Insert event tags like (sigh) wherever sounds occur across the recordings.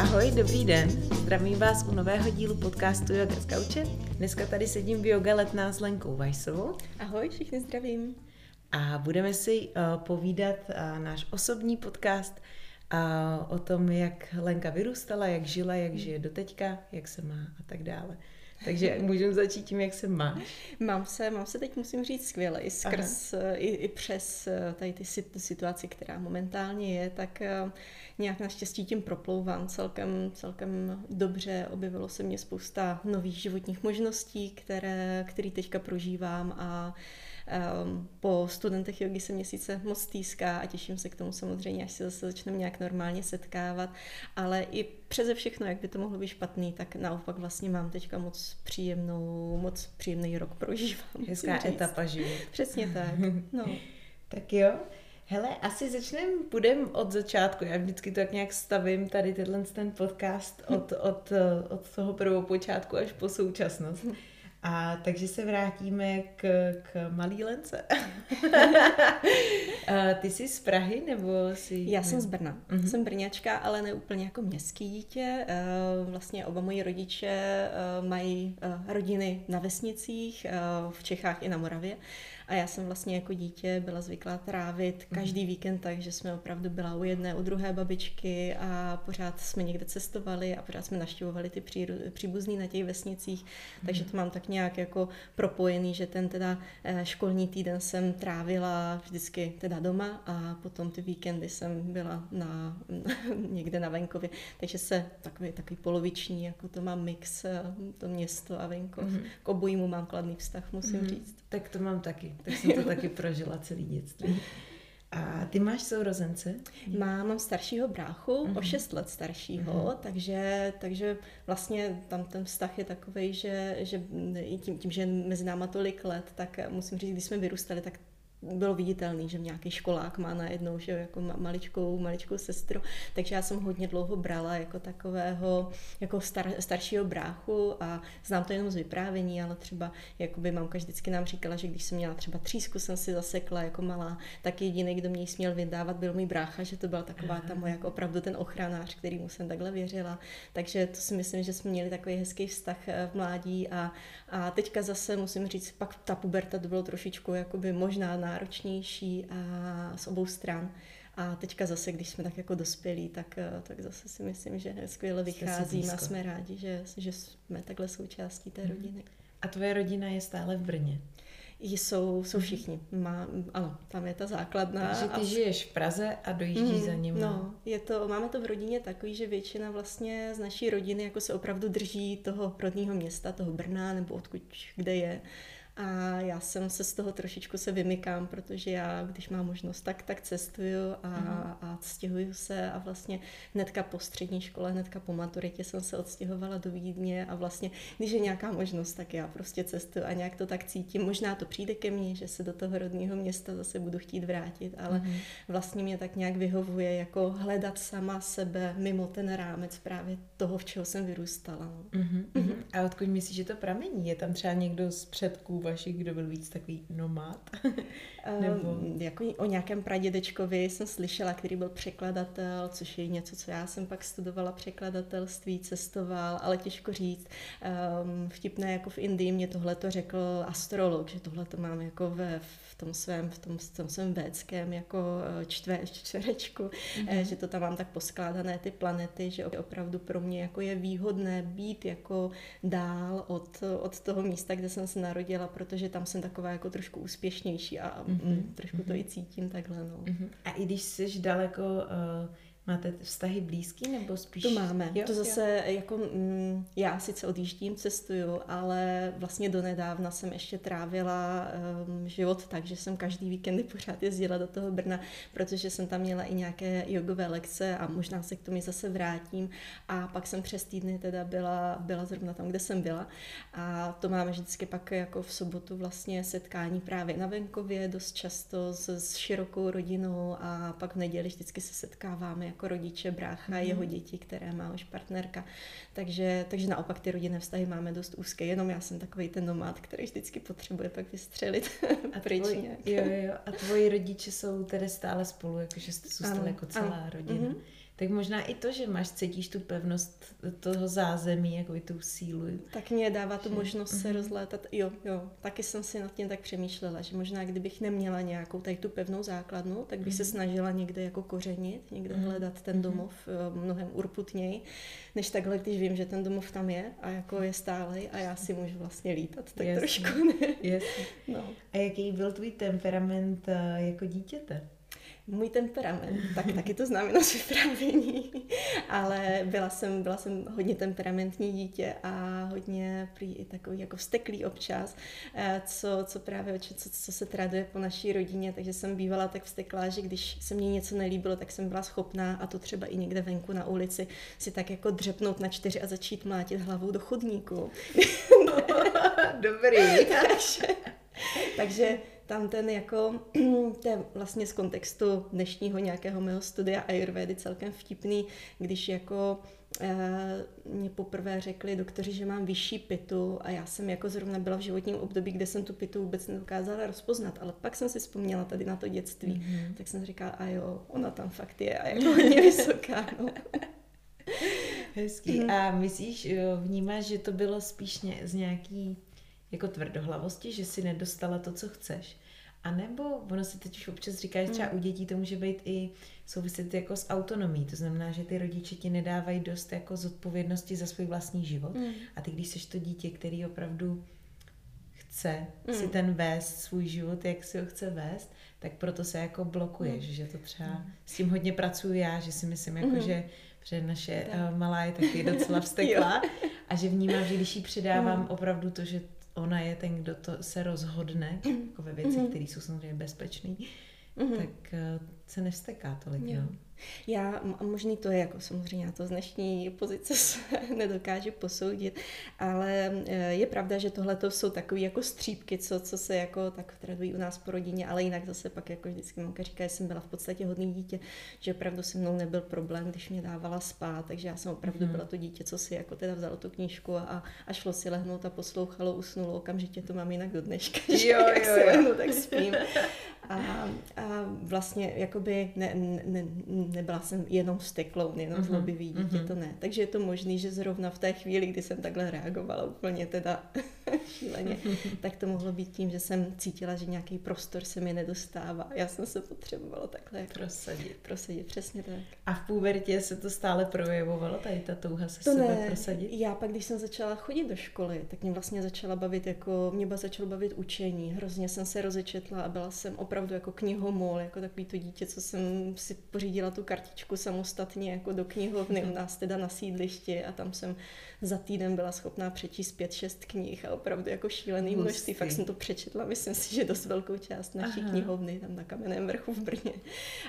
Ahoj, dobrý den. Zdravím vás u nového dílu podcastu Yoga z Gauče. Dneska tady sedím v Yoga Letná s Lenkou Vajsovou. Ahoj, všichni zdravím. A budeme si uh, povídat uh, náš osobní podcast uh, o tom, jak Lenka vyrůstala, jak žila, jak žije doteďka, jak se má a tak dále. Takže můžeme začít tím, jak se máš. Mám se, mám se teď, musím říct, skvěle. I skrz, i, i přes eh, tady ty situaci, která momentálně je, tak eh, nějak naštěstí tím proplouvám celkem, celkem dobře. Objevilo se mě spousta nových životních možností, které, které teďka prožívám a Um, po studentech jogy se měsíce moc stýská a těším se k tomu samozřejmě, až se zase začneme nějak normálně setkávat, ale i přeze všechno, jak by to mohlo být špatný, tak naopak vlastně mám teďka moc příjemnou, moc příjemný rok prožívám. Hezká etapa života. Přesně tak. No. (laughs) tak jo. Hele, asi začneme, půjdeme od začátku. Já vždycky to tak nějak stavím tady tenhle ten podcast od, (laughs) od, od toho prvopočátku až po současnost. A takže se vrátíme k, k malý Lence. (laughs) ty jsi z Prahy nebo jsi... Já jsem z Brna. Mm-hmm. Jsem brňačka, ale ne úplně jako městský dítě. Eh, vlastně oba moji rodiče eh, mají eh, rodiny na vesnicích, v Čechách i na Moravě. A já jsem vlastně jako dítě byla zvyklá trávit mhm. každý víkend tak, že jsme opravdu byla u jedné, u druhé babičky a pořád jsme někde cestovali a pořád jsme naštěvovali ty příbuzný na těch vesnicích. Takže to mám tak nějak jako propojený, že ten teda eh, školní týden jsem trávila vždycky teda doma a potom ty víkendy jsem byla na, (laughs) někde na venkově. Takže se takový, takový poloviční, jako to mám mix, eh, to město a venkov. Mm-hmm. K obojímu mám kladný vztah, musím mm-hmm. říct. Tak to mám taky tak jsem to (laughs) taky prožila celý dětství. A ty máš sourozence? Mám, mám staršího bráchu, uh-huh. o 6 let staršího, uh-huh. takže, takže vlastně tam ten vztah je takový, že, že tím, tím, že je mezi náma tolik let, tak musím říct, když jsme vyrůstali, tak bylo viditelný, že nějaký školák má najednou že jako maličkou, maličkou sestru, takže já jsem hodně dlouho brala jako takového, jako star, staršího bráchu a znám to jenom z vyprávění, ale třeba jakoby mamka vždycky nám říkala, že když jsem měla třeba třísku, jsem si zasekla jako malá, tak jediný, kdo mě směl vydávat, byl můj brácha, že to byla taková ta moje jako opravdu ten ochranář, kterýmu jsem takhle věřila. Takže to si myslím, že jsme měli takový hezký vztah eh, v mládí a, a teďka zase musím říct, pak ta puberta to bylo trošičku jakoby možná náročnější a z obou stran. A teďka zase, když jsme tak jako dospělí, tak, eh, tak zase si myslím, že skvěle vycházíme a jsme rádi, že, že jsme takhle součástí té mhm. rodiny. A tvoje rodina je stále v Brně? Jsou, jsou mhm. všichni. Má, ano, tam je ta základna. Takže ty a... žiješ v Praze a dojíždíš mm, za ním. No, je to, máme to v rodině takový, že většina vlastně z naší rodiny jako se opravdu drží toho rodného města, toho Brna nebo odkud kde je. A já jsem se z toho trošičku se vymykám, protože já, když mám možnost, tak, tak cestuju a, mm. a stěhuju se a vlastně hnedka po střední škole, hnedka po maturitě jsem se odstěhovala do Vídně a vlastně, když je nějaká možnost, tak já prostě cestuju a nějak to tak cítím. Možná to přijde ke mně, že se do toho rodného města zase budu chtít vrátit, ale mm. vlastně mě tak nějak vyhovuje jako hledat sama sebe mimo ten rámec právě toho, v čeho jsem vyrůstala. Mm-hmm. A odkud myslíš, že to pramení? Je tam třeba někdo z předků vašich, kdo byl víc takový nomád? (laughs) Nebo... Um, jako o nějakém pradědečkovi jsem slyšela, který byl překladatel, což je něco, co já jsem pak studovala překladatelství, cestoval, ale těžko říct. Um, vtipné jako v Indii mě tohle to řekl astrolog, že tohle to mám jako ve, v tom svém, v tom, v tom svém védském jako eh, čtve, čtverečku, mm-hmm. že to tam mám tak poskládané ty planety, že opravdu pro mě jako je výhodné být jako dál od, od toho místa, kde jsem se narodila, protože tam jsem taková jako trošku úspěšnější a mm-hmm. trošku mm-hmm. to i cítím takhle. No. Mm-hmm. A i když jsi daleko uh Máte vztahy blízký nebo spíš? To máme. Jo, to zase jo. jako mm, já sice odjíždím, cestuju, ale vlastně donedávna jsem ještě trávila um, život tak, že jsem každý víkendy pořád jezdila do toho Brna, protože jsem tam měla i nějaké jogové lekce a možná se k tomu zase vrátím. A pak jsem přes týdny teda byla, byla zrovna tam, kde jsem byla. A to máme vždycky pak jako v sobotu vlastně setkání právě na venkově, dost často s, s širokou rodinou a pak v neděli vždycky se setkáváme jako rodiče, brácha, mm. jeho děti, které má už partnerka. Takže, takže naopak ty rodinné vztahy máme dost úzké. Jenom já jsem takový ten nomád, který vždycky potřebuje pak vystřelit (laughs) a pryč tvoj, Jo, jo. A tvoji rodiče jsou tedy stále spolu, jakože jste zůstali jako celá ano. rodina. Mm-hmm. Tak možná i to, že máš, cítíš tu pevnost toho zázemí, jako i tu sílu. Tak mě dává tu možnost se mhm. rozlétat. Jo, jo, taky jsem si nad tím tak přemýšlela, že možná kdybych neměla nějakou tady tu pevnou základnu, tak bych se mhm. snažila někde jako kořenit, někde mhm. hledat ten domov eh, mnohem urputněji, než takhle, když vím, že ten domov tam je a jako je stálej a já si můžu vlastně lítat, tak Jasně. trošku ne. Jasně. No. A jaký byl tvůj temperament eh, jako dítěte? Můj temperament, tak (laughs) taky to znamená vyprávění, ale byla jsem, byla jsem hodně temperamentní dítě a hodně prý i takový jako vsteklý občas, eh, co, co právě, co, co se traduje po naší rodině, takže jsem bývala tak vsteklá, že když se mně něco nelíbilo, tak jsem byla schopná, a to třeba i někde venku na ulici, si tak jako dřepnout na čtyři a začít mlátit hlavou do chodníku. (laughs) Dobrý. (laughs) takže, takže tam ten jako, (clears throat) to je vlastně z kontextu dnešního nějakého mého studia Ayurvedy celkem vtipný, když jako eh, mě poprvé řekli doktoři, že mám vyšší pitu a já jsem jako zrovna byla v životním období, kde jsem tu pitu vůbec nedokázala rozpoznat, ale pak jsem si vzpomněla tady na to dětství, mm-hmm. tak jsem říkala, a jo, ona tam fakt je a jako hodně (laughs) vysoká. No. Hezký. Mm. A myslíš, vnímáš, že to bylo spíš z nějaký jako tvrdohlavosti, že si nedostala to, co chceš? A nebo ono si teď už občas říká, že třeba hmm. u dětí to může být i souviset jako s autonomí. To znamená, že ty rodiče ti nedávají dost jako zodpovědnosti za svůj vlastní život. Mm. A ty, když seš to dítě, který opravdu chce mm. si ten vést svůj život, jak si ho chce vést, tak proto se jako blokuješ, mm. že to třeba mm. s tím hodně pracuji já, že si myslím, jako, mm. že protože naše uh, malá je taky docela (laughs) vstekla a že vnímám, že když jí předávám mm. opravdu to, že ona je ten, kdo to se rozhodne, jako ve věci, mm-hmm. které jsou samozřejmě bezpečné, mm-hmm. tak uh, se nevsteká tolik. Jo. No. Já, možný to je, jako samozřejmě já to z dnešní pozice se (laughs) nedokážu posoudit, ale e, je pravda, že tohle to jsou takové jako střípky, co, co se jako tak tradují u nás po rodině, ale jinak zase pak jako vždycky mamka říká, že jsem byla v podstatě hodný dítě, že opravdu se mnou nebyl problém, když mě dávala spát, takže já jsem opravdu hmm. byla to dítě, co si jako teda vzalo tu knížku a, a šlo si lehnout a poslouchalo, usnulo, okamžitě to mám jinak do dneška, jo, (laughs) že jo, jak jo, si lehnu, tak spím. (laughs) A, a vlastně jakoby ne, ne, nebyla jsem jenom vzteklou, jenom zlobivý dítě, uh-huh. to ne. Takže je to možný, že zrovna v té chvíli, kdy jsem takhle reagovala úplně teda (laughs) šíleně, (laughs) tak to mohlo být tím, že jsem cítila, že nějaký prostor se mi nedostává. Já jsem se potřebovala takhle jako prosadit. Prosadit, přesně tak. A v pubertě se to stále projevovalo, tady ta touha se to sebe ne. prosadit? Já pak, když jsem začala chodit do školy, tak mě vlastně začala bavit jako, mě začalo bavit učení. Hrozně jsem se rozečetla a byla jsem opravdu jako knihomol, jako takový to dítě, co jsem si pořídila tu kartičku samostatně jako do knihovny u nás teda na sídlišti a tam jsem za týden byla schopná přečíst pět, šest knih a opravdu jako šílený množství. Fakt jsem to přečetla, myslím si, že dost velkou část naší Aha. knihovny tam na Kamenném vrchu v Brně.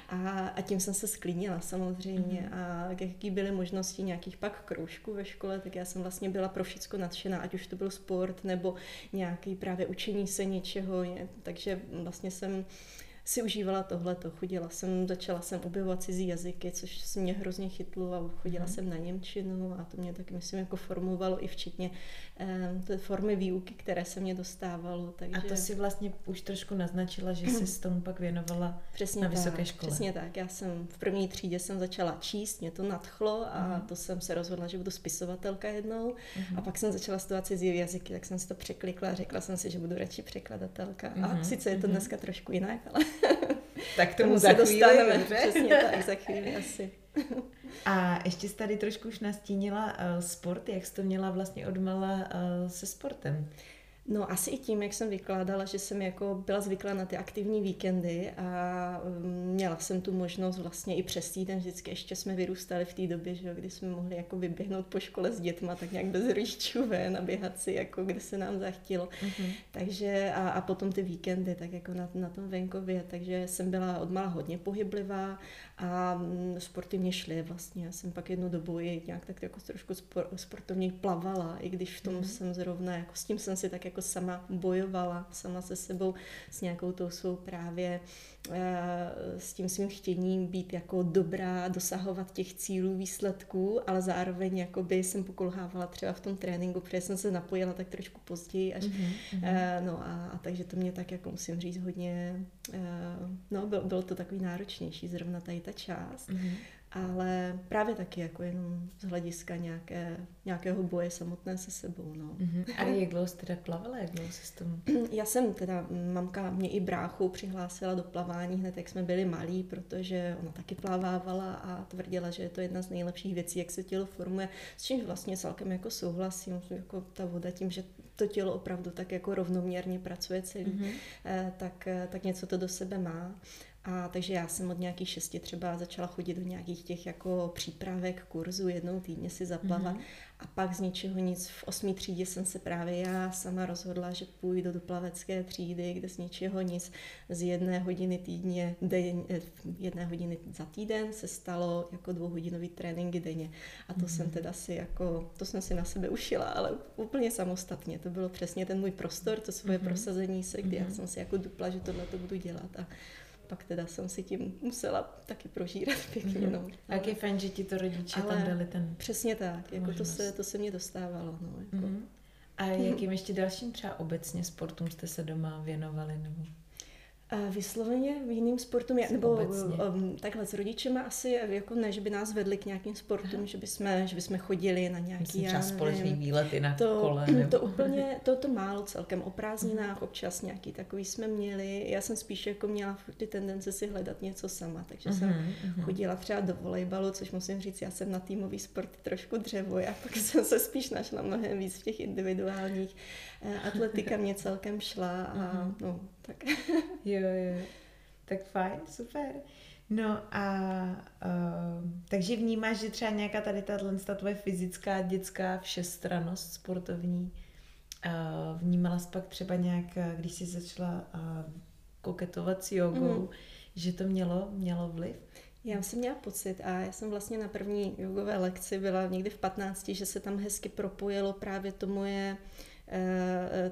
A, a tím jsem se sklínila samozřejmě. Mhm. A jaký byly možnosti nějakých pak kroužků ve škole, tak já jsem vlastně byla pro všechno nadšená, ať už to byl sport nebo nějaký právě učení se něčeho. Takže vlastně jsem si užívala tohleto. Chodila jsem, začala jsem objevovat cizí jazyky, což se mě hrozně chytlo a chodila mm. jsem na Němčinu a to mě tak myslím jako formovalo i včetně eh, té formy výuky, které se mě dostávalo. Takže... A to si vlastně už trošku naznačila, že jsi s tomu pak věnovala přesně na vysoké tak, škole. Přesně tak. Já jsem v první třídě jsem začala číst, mě to nadchlo a mm. to jsem se rozhodla, že budu spisovatelka jednou mm. a pak jsem začala studovat cizí jazyky, tak jsem si to překlikla a řekla jsem si, že budu radši překladatelka. Mm. A mhm, sice je to mhm. dneska trošku jinak, ale tak tomu, tomu za se chvíli, dostaneme. Dobře? (laughs) Přesně tak, za chvíli asi. A ještě jsi tady trošku už nastínila uh, sport, jak jsi to měla vlastně odmala uh, se sportem. No asi i tím, jak jsem vykládala, že jsem jako byla zvyklá na ty aktivní víkendy a mm, měla jsem tu možnost vlastně i přes týden, vždycky ještě jsme vyrůstali v té době, že kdy jsme mohli jako vyběhnout po škole s dětma, tak nějak bez rodičů ven a běhat si, jako kde se nám zachtilo. Mm-hmm. Takže a, a potom ty víkendy, tak jako na, na tom venkově, takže jsem byla odmala hodně pohyblivá a mm, sporty mě šly vlastně. Já jsem pak jednu dobu i nějak tak jako trošku sportovně plavala, i když v tom mm. jsem zrovna, jako s tím jsem si tak jako sama bojovala, sama se sebou, s nějakou tou svou právě Eh, s tím svým chtěním být jako dobrá, dosahovat těch cílů, výsledků, ale zároveň jakoby jsem pokulhávala třeba v tom tréninku, protože jsem se napojila tak trošku později až, mm-hmm. no a, a takže to mě tak jako musím říct hodně, eh, no bylo, bylo to takový náročnější zrovna tady ta část. Mm-hmm. ale právě taky jako jenom z hlediska nějaké, nějakého boje samotné se sebou. No. Mm-hmm. A (laughs) jak dlouho jsi teda plavala, jak dlouho jsi tomu? (clears throat) Já jsem teda, mamka mě i bráchu přihlásila do plavání hned, jak jsme byli malí, protože ona taky plavávala a tvrdila, že je to jedna z nejlepších věcí, jak se tělo formuje, s čím vlastně celkem jako souhlasím, jako ta voda tím, že to tělo opravdu tak jako rovnoměrně pracuje celý, mm-hmm. tak, tak něco to do sebe má. A takže já jsem od nějakých šesti třeba začala chodit do nějakých těch jako přípravek, kurzů, jednou týdně si zaplavat. Mm-hmm. A pak z ničeho nic v osmý třídě jsem se právě já sama rozhodla, že půjdu do plavecké třídy, kde z ničeho nic z jedné hodiny týdně, den, eh, jedné hodiny za týden se stalo jako dvouhodinový tréninky denně. A to mm-hmm. jsem teda si jako, to jsem si na sebe ušila, ale úplně samostatně. To bylo přesně ten můj prostor, to svoje mm-hmm. prosazení se, kdy mm-hmm. já mhm. jsem si jako dupla, že tohle to budu dělat. A pak teda jsem si tím musela taky prožírat (laughs) pěkně. Mm-hmm. No. A jak je fajn, že ti to rodiče ale tam dali ten Přesně tak, jako to se, to se mě dostávalo. No, jako. Mm-hmm. A (laughs) jakým ještě dalším třeba obecně sportům jste se doma věnovali? Nebo? Vysloveně v jiným sportům, nebo um, takhle s rodičema asi, jako ne, že by nás vedli k nějakým sportům, že jsme, že jsme chodili na nějaký, Myslím, já společný výlety na to, kole. (clears throat) Nebo... To úplně, to, to málo celkem, o prázdninách mhm. občas nějaký takový jsme měli, já jsem spíš jako měla ty tendence si hledat něco sama, takže uh-huh, jsem uh-huh. chodila třeba do volejbalu, což musím říct, já jsem na týmový sport trošku dřevo, a pak (laughs) jsem se spíš našla mnohem víc v těch individuálních. Eh, atletika mě celkem šla a uh-huh. no, tak. (laughs) jo, jo. Tak fajn, super. No a uh, takže vnímáš, že třeba nějaká tady tato ta tvoje fyzická, dětská všestranost sportovní uh, vnímala jsi pak třeba nějak, když jsi začala uh, koketovat s jogou, mm. že to mělo, mělo vliv? Já jsem měla pocit a já jsem vlastně na první jogové lekci byla někdy v 15, že se tam hezky propojilo právě to moje uh,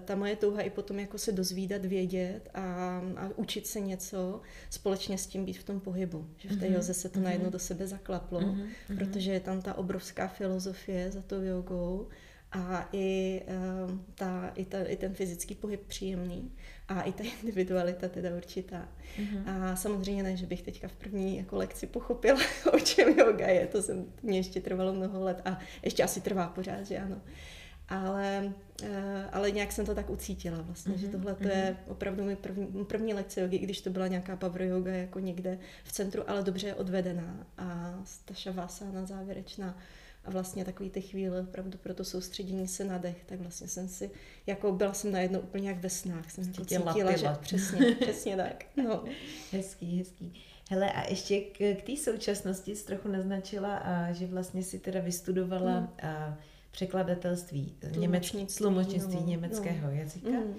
ta moje touha i potom jako se dozvídat, vědět a, a učit se něco, společně s tím být v tom pohybu. Že v té mm-hmm. joze se to mm-hmm. najednou do sebe zaklaplo, mm-hmm. protože je tam ta obrovská filozofie za tou jogou a i, uh, ta, i, ta, i ten fyzický pohyb příjemný a i ta (laughs) individualita teda určitá. Mm-hmm. A samozřejmě ne, že bych teďka v první jako lekci pochopila, (laughs) o čem yoga je, to jsem, mě ještě trvalo mnoho let a ještě asi trvá pořád, že ano. Ale Eh, ale nějak jsem to tak ucítila vlastně, mm-hmm, že tohle to mm-hmm. je opravdu mi první, první lekce jogi, když to byla nějaká power yoga jako někde v centru, ale dobře odvedená a ta šavasana závěrečná a vlastně takový ty chvíle opravdu pro to soustředění se na dech, tak vlastně jsem si, jako byla jsem najednou úplně jak ve snách, jsem to cítila, že (laughs) přesně, přesně tak. No. Hezký, hezký. Hele, a ještě k, k té současnosti jsi trochu naznačila, a, že vlastně si teda vystudovala mm. a, překladatelství, němeč, tlumočnictví no, německého no. jazyka. Mm.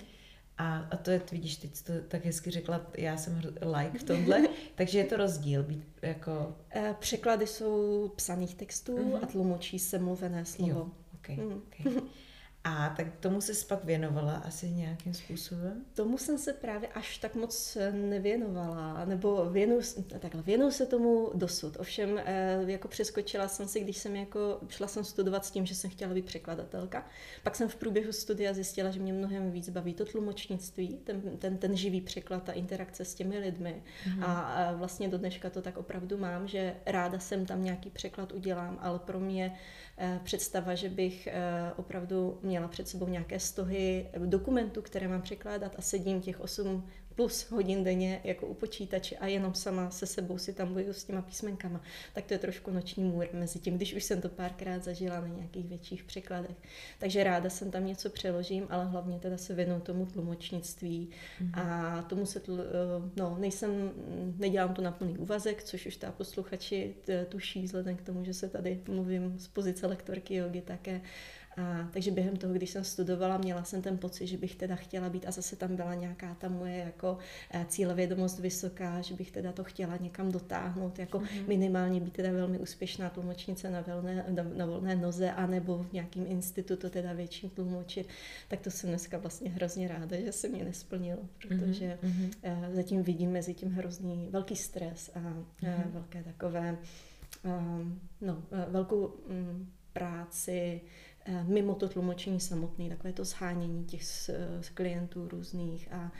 A, a to je, vidíš, teď to tak hezky řekla, já jsem like v tomhle, (laughs) takže je to rozdíl být jako... Eh, překlady jsou psaných textů mm-hmm. a tlumočí se mluvené slovo. Jo, okay, mm. okay. (laughs) A tak tomu se pak věnovala asi nějakým způsobem? Tomu jsem se právě až tak moc nevěnovala, nebo věnu, takhle, věnu se tomu dosud. Ovšem, eh, jako přeskočila jsem si, když jsem jako, šla jsem studovat s tím, že jsem chtěla být překladatelka. Pak jsem v průběhu studia zjistila, že mě mnohem víc baví to tlumočnictví, ten, ten, ten živý překlad, ta interakce s těmi lidmi. Mm-hmm. A, a vlastně do dneška to tak opravdu mám, že ráda jsem tam nějaký překlad udělám, ale pro mě Eh, představa, že bych eh, opravdu měla před sebou nějaké stohy dokumentů, které mám překládat a sedím těch 8 plus hodin denně jako u počítače a jenom sama se sebou si tam bojuju s těma písmenkama, tak to je trošku noční můr mezi tím, když už jsem to párkrát zažila na nějakých větších překladech. Takže ráda jsem tam něco přeložím, ale hlavně teda se věnu tomu tlumočnictví mm-hmm. a tomu se, tl, eh, no, nejsem, nedělám to na plný úvazek, což už ta posluchači tuší vzhledem k tomu, že se tady mluvím z pozice lektorky jogy také, a, takže během toho, když jsem studovala, měla jsem ten pocit, že bych teda chtěla být a zase tam byla nějaká ta moje jako eh, cílevědomost vysoká, že bych teda to chtěla někam dotáhnout, jako mm-hmm. minimálně být teda velmi úspěšná tlumočnice na, velné, na, na volné noze, anebo v nějakém institutu teda větším tlumočit, tak to jsem dneska vlastně hrozně ráda, že se mě nesplnilo, protože mm-hmm. zatím vidím mezi tím hrozný velký stres a mm-hmm. velké takové, no, velkou mm, práci, mimo to tlumočení samotné, takové to zhánění těch z, z klientů různých a,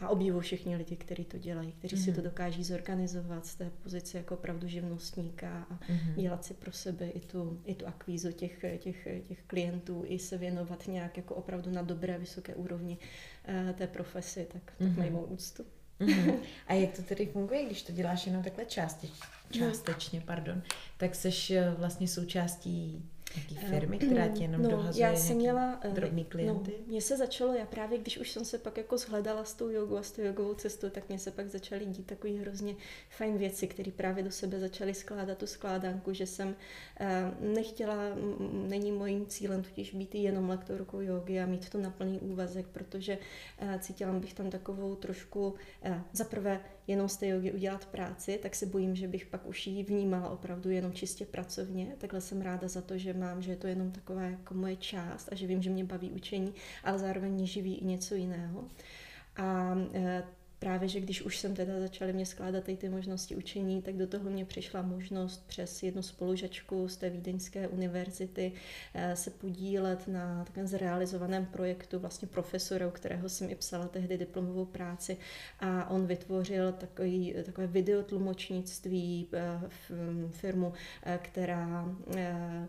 a obdivu všichni lidi, kteří to dělají, kteří mm-hmm. si to mhm. dokáží zorganizovat z té pozice jako opravdu živnostníka a mm-hmm. dělat si pro sebe i tu, i tu akvízu těch, těch, těch klientů, i se věnovat nějak jako opravdu na dobré, vysoké úrovni uh, té profesi, tak, tak mm-hmm. mají mou úctu. Mm-hmm. A jak to tedy funguje, když to děláš jenom takhle části, částečně, pardon, tak seš eh, vlastně součástí Jaký eh, firmy, (clears throat) která tě jenom no, dohazuje já jsem měla, eh, drobný no, klienty? No, mně se začalo, já právě když už jsem se pak jako shledala s tou jogou a s tou jogovou cestou, tak mně se pak začaly dít takový hrozně fajn věci, které právě do sebe začaly skládat tu skládánku, že jsem uh, nechtěla, není mojím cílem totiž být jenom lektorkou jogy a mít to na plný úvazek, protože uh, cítila bych tam takovou trošku, uh, zaprvé jenom z té jogy udělat práci, tak se bojím, že bych pak už ji vnímala opravdu jenom čistě pracovně. Takhle jsem ráda za to, že mám, že je to jenom taková jako moje část a že vím, že mě baví učení, ale zároveň mě živí i něco jiného. A e, právě, že když už jsem teda začala mě skládat ty, ty možnosti učení, tak do toho mě přišla možnost přes jednu spolužačku z té Vídeňské univerzity eh, se podílet na takovém zrealizovaném projektu vlastně profesora, u kterého jsem i psala tehdy diplomovou práci. A on vytvořil takový, takové videotlumočnictví eh, firmu, eh, která,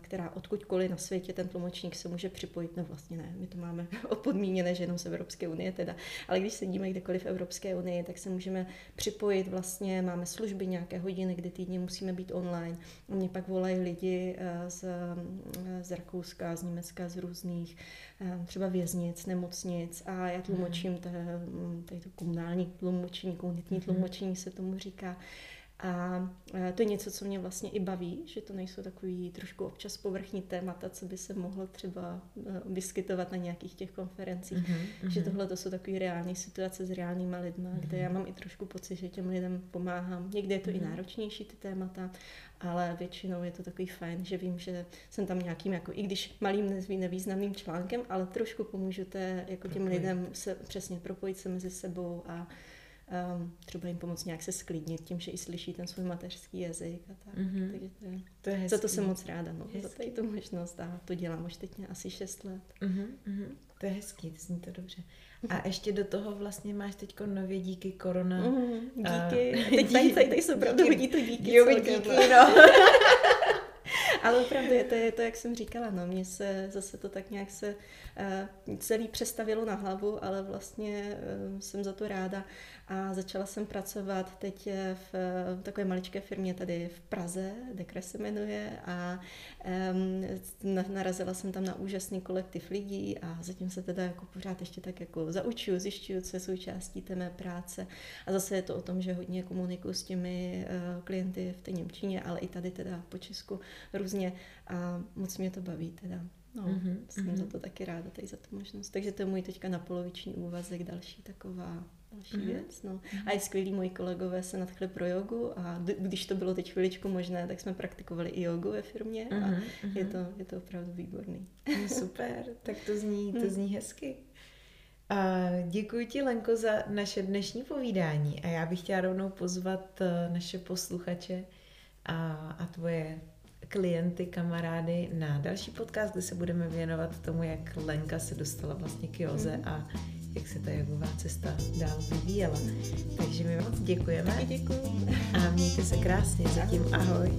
která odkudkoliv na světě ten tlumočník se může připojit, no vlastně ne, my to máme (laughs) podmíněné, že jenom z Evropské unie teda, ale když sedíme kdekoliv v Evropské unii, tak se můžeme připojit vlastně, máme služby nějaké hodiny, kdy týdně musíme být online. A mě pak volají lidi eh, z, eh, z Rakouska, z Německa, z různých eh, třeba věznic, nemocnic a já tlumočím, to, to komunální tlumočení, komunitní mhm. tlumočení se tomu říká. A e, to je něco, co mě vlastně i baví, že to nejsou takový trošku občas povrchní témata, co by se mohlo třeba e, vyskytovat na nějakých těch konferencích. Mm-hmm. Že tohle to jsou takové reální situace s reálnýma lidma, mm-hmm. kde já mám i trošku pocit, že těm lidem pomáhám. Někdy je to mm-hmm. i mhm. náročnější ty témata, ale většinou je to takový fajn, že vím, že jsem tam nějakým, jako i když malým nevýznamným článkem, ale trošku pomůžu té, jako těm lidem se přesně propojit se mezi sebou a um, třeba jim pomoct nějak se sklidnit tím, že i slyší ten svůj mateřský jazyk a tak. Mm-hmm. Takže to je, to je hezký. za to jsem moc ráda, no, hezký. za tady tu možnost a to dělám už teď asi 6 let. Mm-hmm. To je hezký, to zní to dobře. A ještě do toho vlastně máš teď nově díky korona. Mm, díky. Uh, teď (laughs) tady, tady, tady jsou opravdu hodí to díky. Jo, díky, no. (laughs) Ale opravdu je to, je to, jak jsem říkala, no, mně se zase to tak nějak se uh, celý přestavilo na hlavu, ale vlastně uh, jsem za to ráda. A začala jsem pracovat teď v, v takové maličké firmě tady v Praze, Dekre se jmenuje a um, narazila jsem tam na úžasný kolektiv lidí a zatím se teda jako pořád ještě tak jako zaučuju, zjišťuju, co je součástí té mé práce. A zase je to o tom, že hodně komunikuju s těmi uh, klienty v té Němčině, ale i tady teda po Česku různě a moc mě to baví teda. No, mm-hmm, jsem mm-hmm. za to taky ráda tady za tu možnost. Takže to je můj teďka na poloviční úvazek, další taková další mm-hmm. věc. No. Mm-hmm. A i skvělí moji kolegové se nadchli pro jogu a d- když to bylo teď chviličku možné, tak jsme praktikovali i jogu ve firmě mm-hmm. a mhm, je to, je to opravdu výborný. No, super, tak to zní, to zní hezky. A děkuji ti, Lenko, za naše dnešní povídání a já bych chtěla rovnou pozvat eh, naše posluchače a, a tvoje klienty, kamarády na další podcast, kde se budeme věnovat tomu, jak Lenka se dostala vlastně k Joze mm. a jak se ta jogová cesta dál vyvíjela. Takže my moc děkujeme. Děkuji. A mějte se krásně. Zatím ahoj.